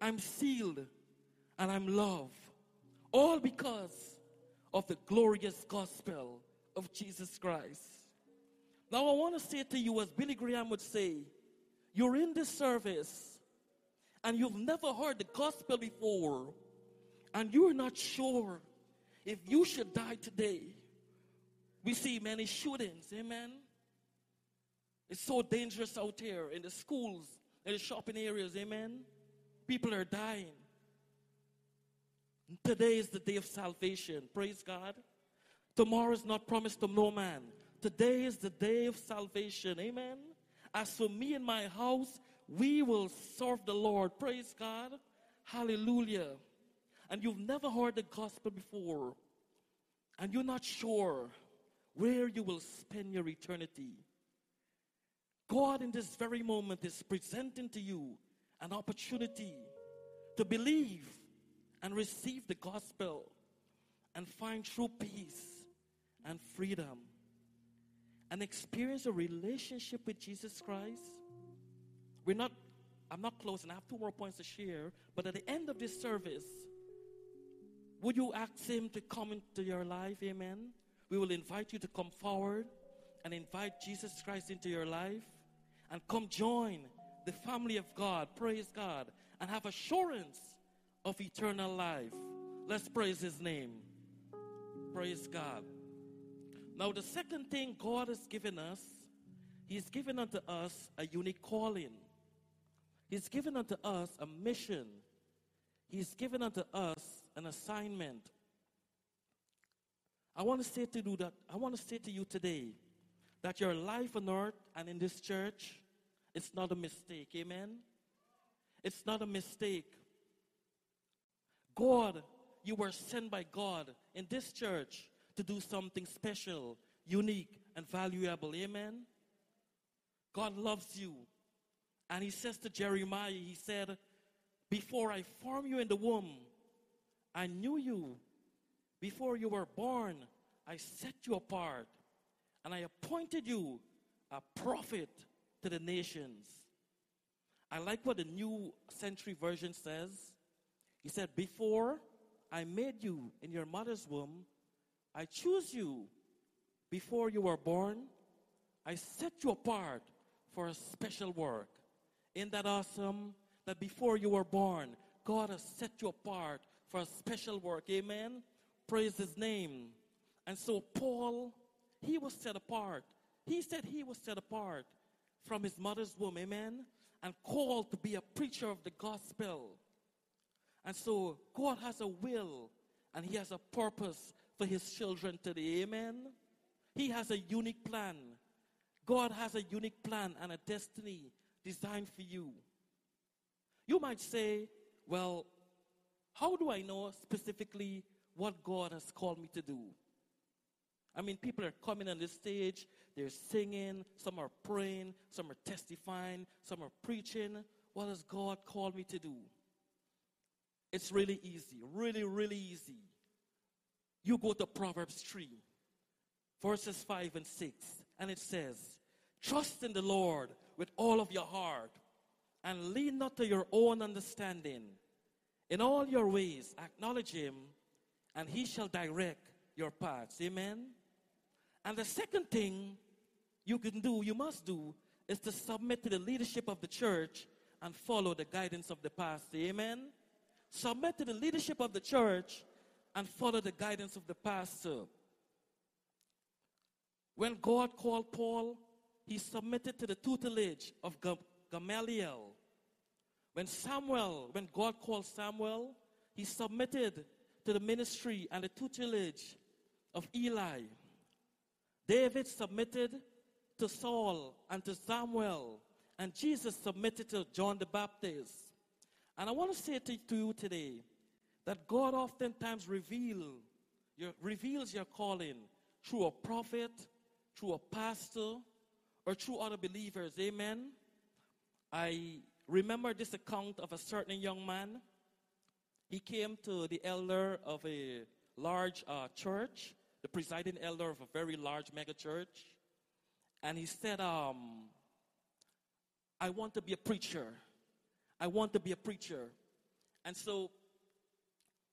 I'm sealed, and I'm loved. All because of the glorious gospel of Jesus Christ. Now, I want to say to you, as Billy Graham would say, you're in this service and you've never heard the gospel before, and you're not sure if you should die today. We see many shootings, amen. It's so dangerous out here in the schools, in the shopping areas, amen. People are dying. Today is the day of salvation. Praise God. Tomorrow is not promised to no man. Today is the day of salvation. Amen. As for me and my house, we will serve the Lord. Praise God. Hallelujah. And you've never heard the gospel before, and you're not sure where you will spend your eternity. God, in this very moment, is presenting to you an opportunity to believe and receive the gospel and find true peace and freedom and experience a relationship with Jesus Christ. We're not, I'm not closing, I have two more points to share, but at the end of this service, would you ask Him to come into your life? Amen. We will invite you to come forward and invite Jesus Christ into your life and come join the family of God. Praise God. And have assurance of eternal life. Let's praise His name. Praise God. Now, the second thing God has given us, He's given unto us a unique calling. He's given unto us a mission. He's given unto us an assignment. I want to say to you that I want to say to you today that your life on earth and in this church it's not a mistake. Amen. It's not a mistake. God, you were sent by God in this church to do something special, unique, and valuable. Amen. God loves you. And he says to Jeremiah, he said, Before I formed you in the womb, I knew you. Before you were born, I set you apart. And I appointed you a prophet to the nations. I like what the New Century Version says. He said, Before I made you in your mother's womb, I chose you. Before you were born, I set you apart for a special work. Isn't that awesome? That before you were born, God has set you apart for a special work. Amen. Praise his name. And so Paul, he was set apart. He said he was set apart from his mother's womb. Amen. And called to be a preacher of the gospel. And so God has a will and he has a purpose for his children today. Amen. He has a unique plan. God has a unique plan and a destiny designed for you. You might say, well, how do I know specifically what God has called me to do? I mean, people are coming on the stage, they're singing, some are praying, some are testifying, some are preaching. What has God called me to do? It's really easy, really, really easy. You go to Proverbs 3, verses 5 and 6, and it says, Trust in the Lord with all of your heart, and lean not to your own understanding. In all your ways, acknowledge him, and he shall direct your paths. Amen. And the second thing you can do, you must do, is to submit to the leadership of the church and follow the guidance of the pastor. Amen. Submit to the leadership of the church and follow the guidance of the pastor. When God called Paul, he submitted to the tutelage of Gamaliel. When Samuel, when God called Samuel, he submitted to the ministry and the tutelage of Eli. David submitted to Saul and to Samuel, and Jesus submitted to John the Baptist. And I want to say to you today that God oftentimes reveal your, reveals your calling through a prophet, through a pastor, or through other believers. Amen. I remember this account of a certain young man. He came to the elder of a large uh, church, the presiding elder of a very large mega church, and he said, um, I want to be a preacher. I want to be a preacher. And so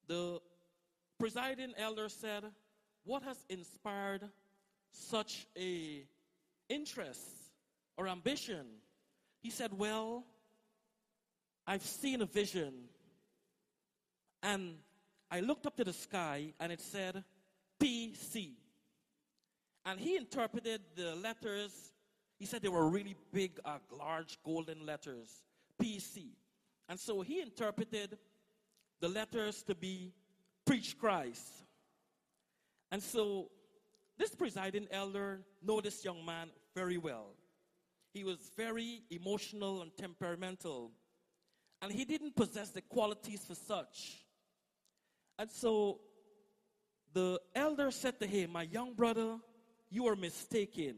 the presiding elder said, What has inspired such a interest or ambition? He said, Well, I've seen a vision. And I looked up to the sky and it said PC. And he interpreted the letters, he said they were really big, uh, large golden letters, PC. And so he interpreted the letters to be preach Christ. And so this presiding elder know this young man very well. He was very emotional and temperamental, and he didn't possess the qualities for such. And so the elder said to him, My young brother, you are mistaken.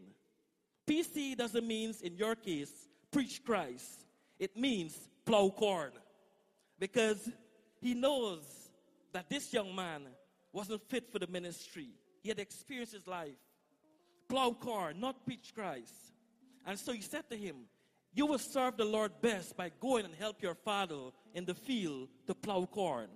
PC doesn't mean, in your case, preach Christ. It means plow corn. Because he knows that this young man wasn't fit for the ministry. He had experienced his life. Plow corn, not preach Christ. And so he said to him, You will serve the Lord best by going and help your father in the field to plow corn.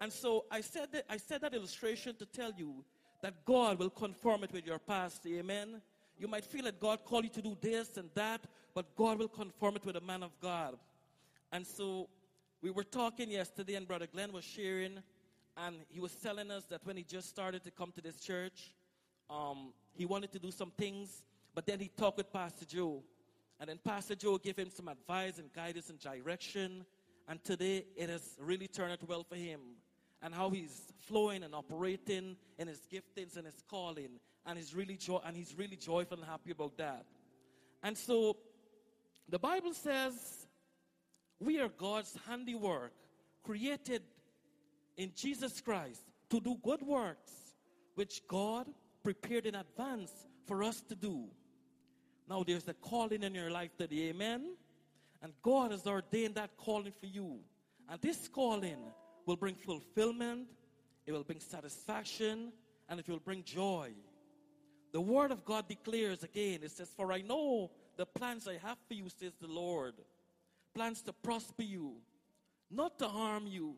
And so I said that, I said that illustration to tell you that God will conform it with your past. Amen. You might feel that God called you to do this and that, but God will conform it with a man of God. And so we were talking yesterday, and Brother Glenn was sharing, and he was telling us that when he just started to come to this church, um, he wanted to do some things, but then he talked with Pastor Joe. And then Pastor Joe gave him some advice and guidance and direction. And today it has really turned out well for him. And how he's flowing and operating in his giftings and his calling. And he's really joy and he's really joyful and happy about that. And so the Bible says we are God's handiwork, created in Jesus Christ to do good works, which God prepared in advance for us to do. Now there's a calling in your life today, amen? And God has ordained that calling for you. And this calling will bring fulfillment, it will bring satisfaction, and it will bring joy. The word of God declares again, it says, For I know the plans I have for you, says the Lord. Plans to prosper you, not to harm you.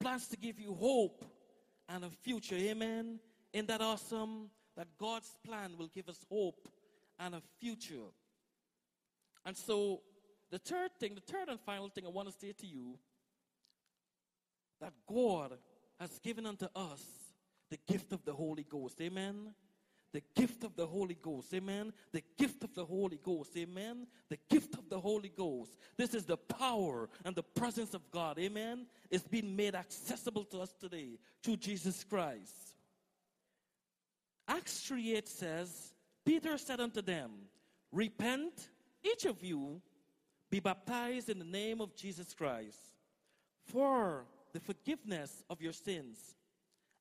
Plans to give you hope and a future. Amen. Isn't that awesome? That God's plan will give us hope and a future. And so, the third thing, the third and final thing I want to say to you that God has given unto us the gift of the Holy Ghost. Amen. The gift of the Holy Ghost. Amen. The gift of the Holy Ghost. Amen. The gift of the Holy Ghost. This is the power and the presence of God. Amen. It's been made accessible to us today through Jesus Christ. Acts 3 8 says, Peter said unto them, Repent, each of you, be baptized in the name of Jesus Christ for the forgiveness of your sins,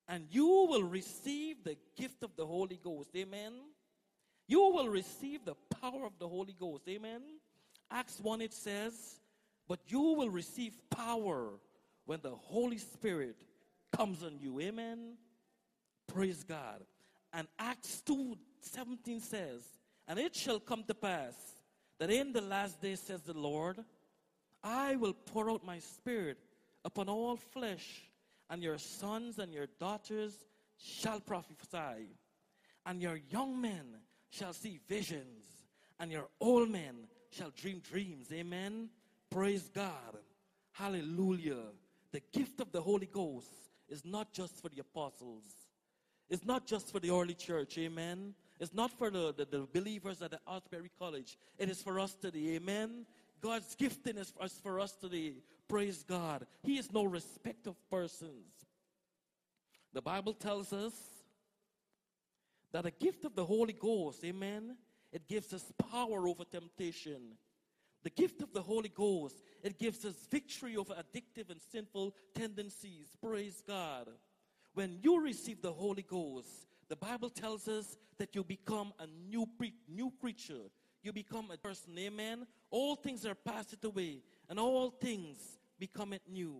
and you will receive the gift of the Holy Ghost. Amen. You will receive the power of the Holy Ghost. Amen. Acts 1 it says, But you will receive power when the Holy Spirit comes on you. Amen. Praise God. And Acts 2 17 says, And it shall come to pass that in the last days, says the Lord, I will pour out my spirit upon all flesh, and your sons and your daughters shall prophesy, and your young men shall see visions, and your old men shall dream dreams. Amen. Praise God. Hallelujah. The gift of the Holy Ghost is not just for the apostles. It's not just for the early church, amen. It's not for the, the, the believers at the Asbury College. It is for us today, amen. God's gifting is for us, for us today. Praise God. He is no respect of persons. The Bible tells us that the gift of the Holy Ghost, amen, it gives us power over temptation. The gift of the Holy Ghost, it gives us victory over addictive and sinful tendencies. Praise God. When you receive the Holy Ghost, the Bible tells us that you become a new, pre- new creature. You become a person. Amen. All things are passed away, and all things become it new.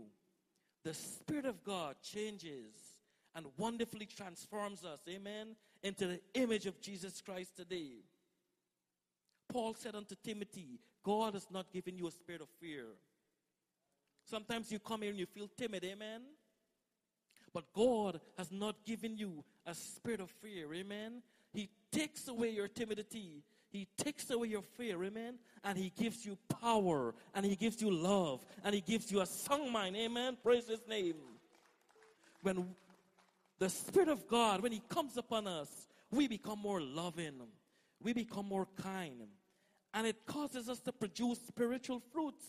The Spirit of God changes and wonderfully transforms us, amen, into the image of Jesus Christ today. Paul said unto Timothy, God has not given you a spirit of fear. Sometimes you come here and you feel timid, amen? But God has not given you a spirit of fear. Amen. He takes away your timidity. He takes away your fear. Amen. And He gives you power. And He gives you love. And He gives you a song mind. Amen. Praise His name. When the Spirit of God, when He comes upon us, we become more loving. We become more kind. And it causes us to produce spiritual fruits.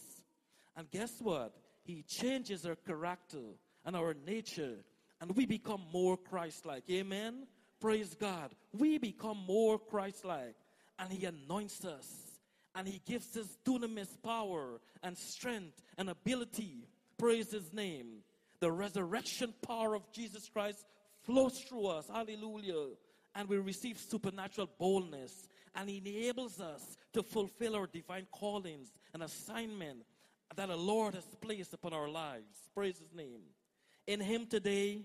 And guess what? He changes our character and our nature and we become more Christ like. Amen. Praise God. We become more Christ like. And He anoints us. And He gives us dunamis power and strength and ability. Praise His name. The resurrection power of Jesus Christ flows through us. Hallelujah. And we receive supernatural boldness and He enables us to fulfill our divine callings and assignment that the Lord has placed upon our lives. Praise His name. In Him today,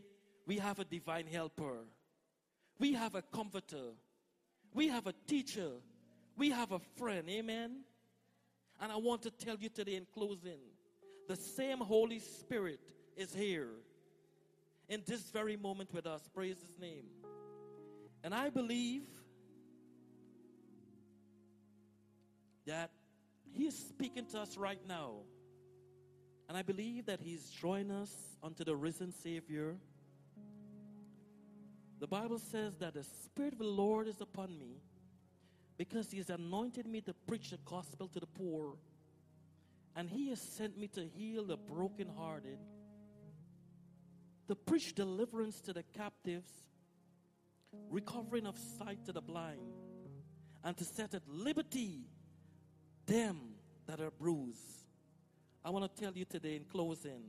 we have a divine helper, we have a comforter, we have a teacher, we have a friend. Amen. And I want to tell you today in closing the same Holy Spirit is here in this very moment with us. Praise His name. And I believe that He is speaking to us right now. And I believe that He's drawing us unto the risen Savior. The Bible says that the Spirit of the Lord is upon me because He has anointed me to preach the gospel to the poor. And He has sent me to heal the brokenhearted, to preach deliverance to the captives, recovering of sight to the blind, and to set at liberty them that are bruised. I want to tell you today in closing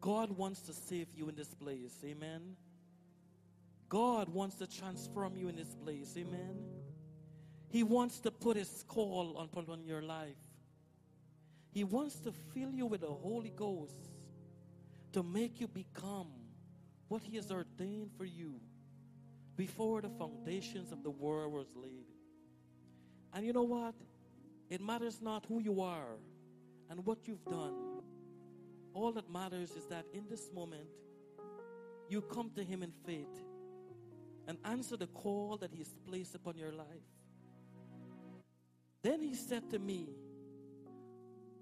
God wants to save you in this place. Amen. God wants to transform you in this place. Amen. He wants to put His call upon your life. He wants to fill you with the Holy Ghost to make you become what He has ordained for you before the foundations of the world was laid. And you know what? It matters not who you are and what you've done. All that matters is that in this moment, you come to Him in faith and answer the call that He has placed upon your life. Then He said to me,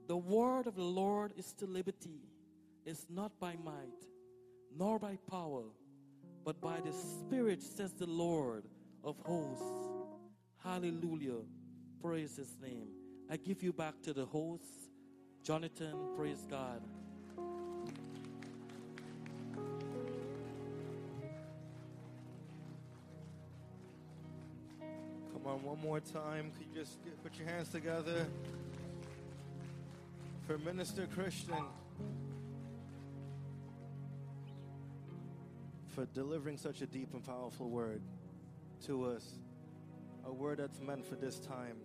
The word of the Lord is to liberty, it's not by might, nor by power, but by the Spirit, says the Lord of hosts. Hallelujah. Praise His name. I give you back to the host, Jonathan. Praise God. Come on, one more time. Could you just get, put your hands together for Minister Christian for delivering such a deep and powerful word to us, a word that's meant for this time.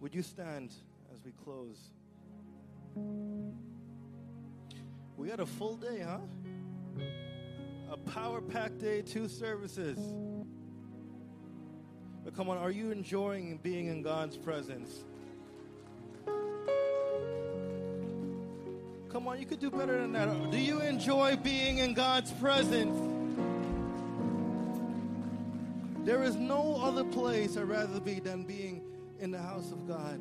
Would you stand as we close? We had a full day, huh? A power packed day, two services. But come on, are you enjoying being in God's presence? Come on, you could do better than that. Do you enjoy being in God's presence? There is no other place I'd rather be than being in the house of God.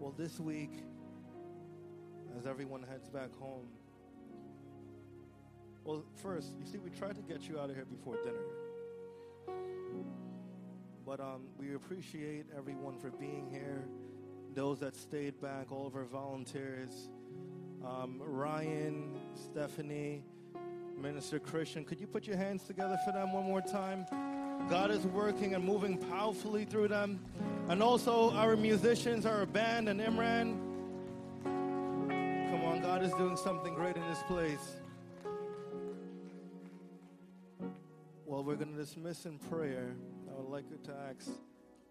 Well, this week, as everyone heads back home, well, first, you see, we tried to get you out of here before dinner. But um, we appreciate everyone for being here, those that stayed back, all of our volunteers. Um, Ryan, Stephanie, Minister Christian, could you put your hands together for them one more time? God is working and moving powerfully through them. And also our musicians, our band, and Imran. Is doing something great in this place. Well, we're going to dismiss in prayer. I would like you to ask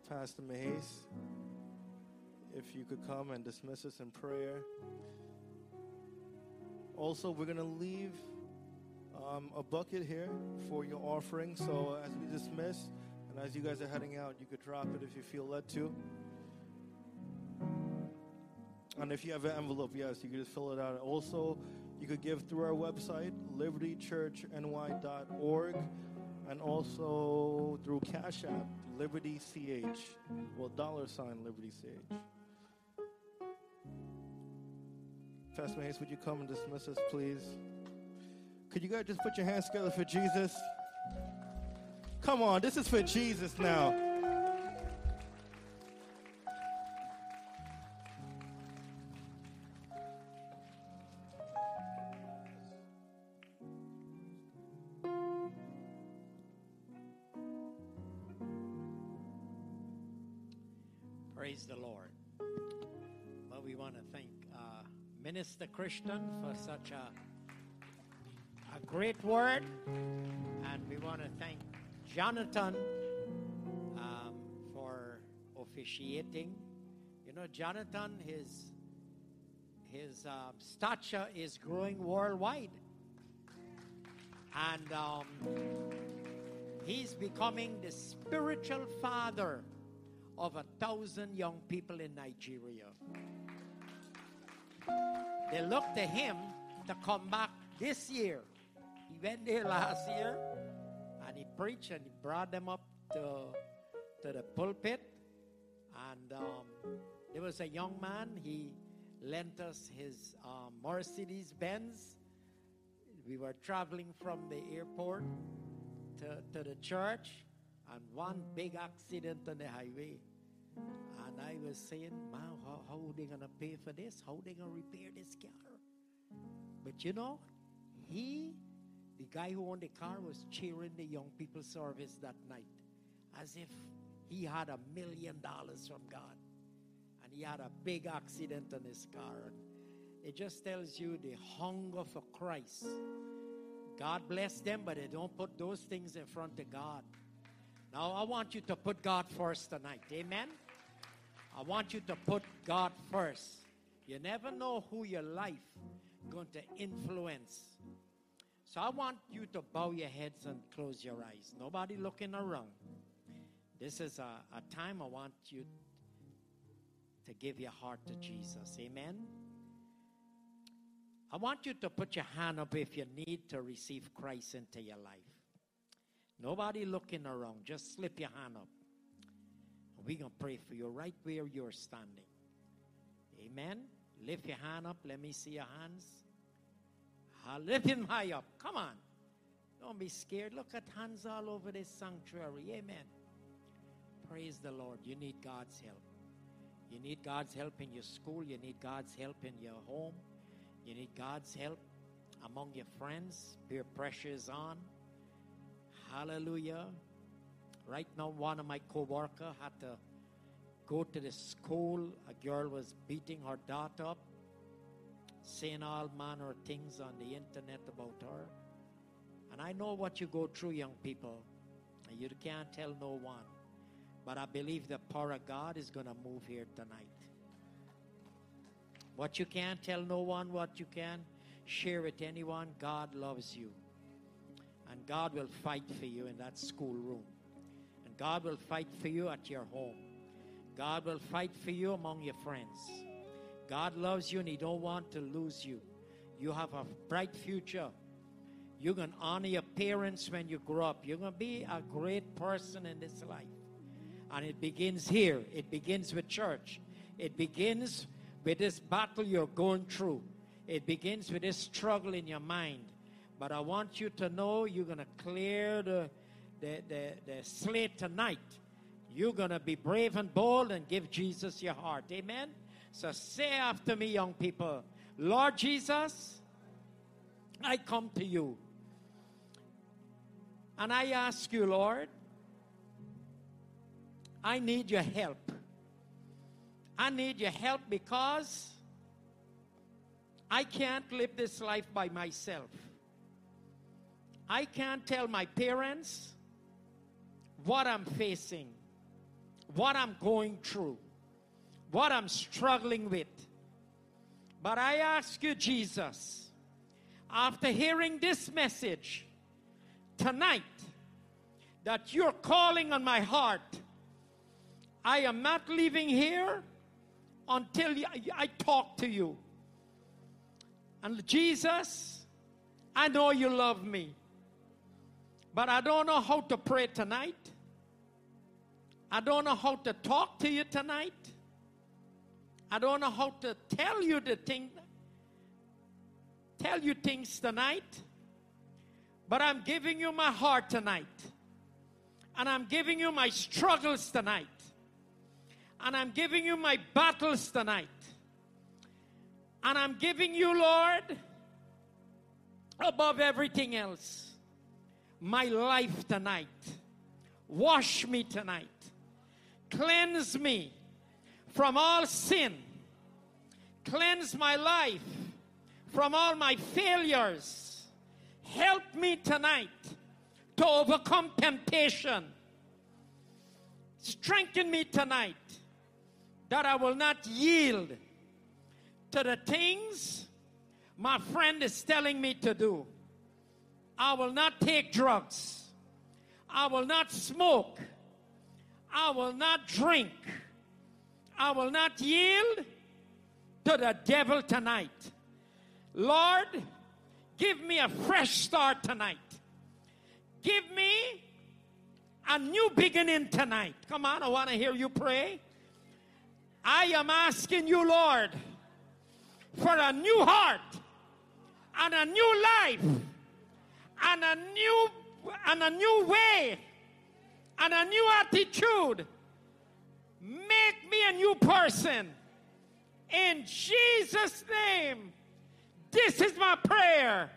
Pastor Mace if you could come and dismiss us in prayer. Also, we're going to leave um, a bucket here for your offering. So as we dismiss, and as you guys are heading out, you could drop it if you feel led to. And if you have an envelope, yes, you could just fill it out. Also, you could give through our website, libertychurchny.org, and also through Cash App, Liberty CH, well, dollar sign Liberty CH. Pastor Hayes, would you come and dismiss us, please? Could you guys just put your hands together for Jesus? Come on, this is for Jesus now. Christian for such a, a great word. And we want to thank Jonathan um, for officiating. You know, Jonathan, his, his um, stature is growing worldwide. And um, he's becoming the spiritual father of a thousand young people in Nigeria. They look to him to come back this year. He went there last year and he preached and he brought them up to, to the pulpit. And um, there was a young man, he lent us his um, Mercedes Benz. We were traveling from the airport to, to the church, and one big accident on the highway. And I was saying, man, how, how are they going to pay for this? How are they going to repair this car? But you know, he, the guy who owned the car, was cheering the young people service that night as if he had a million dollars from God. And he had a big accident on his car. It just tells you the hunger for Christ. God bless them, but they don't put those things in front of God. Now, I want you to put God first tonight. Amen? I want you to put God first. You never know who your life going to influence. So I want you to bow your heads and close your eyes. Nobody looking around. This is a, a time I want you to give your heart to Jesus. Amen. I want you to put your hand up if you need to receive Christ into your life. Nobody looking around. Just slip your hand up. We're going to pray for you right where you're standing. Amen. Lift your hand up. Let me see your hands. Lift him high up. Come on. Don't be scared. Look at hands all over this sanctuary. Amen. Praise the Lord. You need God's help. You need God's help in your school. You need God's help in your home. You need God's help among your friends. Peer pressure is on. Hallelujah. Right now, one of my co-worker had to go to the school. A girl was beating her daughter up, saying all manner of things on the internet about her. And I know what you go through, young people. And you can't tell no one. But I believe the power of God is going to move here tonight. What you can't tell no one, what you can share with anyone, God loves you. And God will fight for you in that schoolroom. God will fight for you at your home. God will fight for you among your friends. God loves you and He don't want to lose you. You have a bright future. You're going to honor your parents when you grow up. You're going to be a great person in this life. And it begins here. It begins with church. It begins with this battle you're going through. It begins with this struggle in your mind. But I want you to know you're going to clear the, the, the, the slate tonight. You're going to be brave and bold and give Jesus your heart. Amen? So say after me, young people Lord Jesus, I come to you. And I ask you, Lord, I need your help. I need your help because I can't live this life by myself. I can't tell my parents what I'm facing, what I'm going through, what I'm struggling with. But I ask you, Jesus, after hearing this message tonight, that you're calling on my heart. I am not leaving here until I talk to you. And Jesus, I know you love me, but I don't know how to pray tonight. I don't know how to talk to you tonight. I don't know how to tell you the thing, tell you things tonight. But I'm giving you my heart tonight. And I'm giving you my struggles tonight. And I'm giving you my battles tonight. And I'm giving you, Lord, above everything else, my life tonight. Wash me tonight. Cleanse me from all sin. Cleanse my life from all my failures. Help me tonight to overcome temptation. Strengthen me tonight that I will not yield to the things my friend is telling me to do. I will not take drugs. I will not smoke. I will not drink. I will not yield to the devil tonight. Lord, give me a fresh start tonight. Give me a new beginning tonight. Come on, I want to hear you pray. I am asking you, Lord, for a new heart and a new life and a new and a new way and a new attitude. Make me a new person. In Jesus' name. This is my prayer.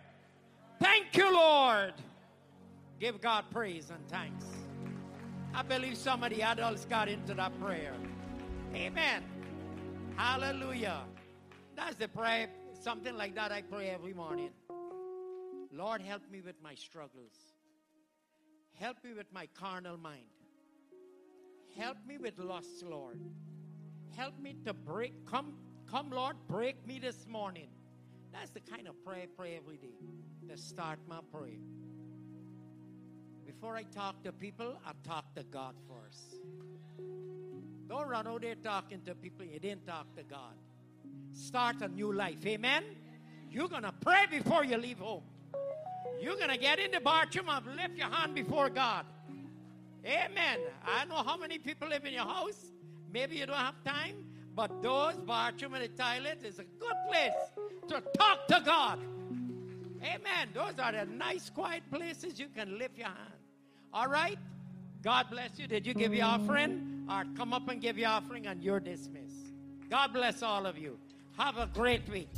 Thank you, Lord. Give God praise and thanks. I believe some of the adults got into that prayer. Amen. Hallelujah. That's the prayer, something like that I pray every morning. Lord, help me with my struggles. Help me with my carnal mind. Help me with lust, Lord. Help me to break. Come, come, Lord, break me this morning. That's the kind of prayer I pray every day to start my prayer. Before I talk to people, I talk to God first. Don't run out there talking to people you didn't talk to God. Start a new life. Amen? You're going to pray before you leave home. You're going to get in the bathroom and lift your hand before God. Amen. I know how many people live in your house. Maybe you don't have time, but those bathroom and the toilet is a good place to talk to God. Amen. Those are the nice, quiet places you can lift your hand. All right? God bless you. Did you give your offering? Or come up and give your offering and you're dismissed. God bless all of you. Have a great week.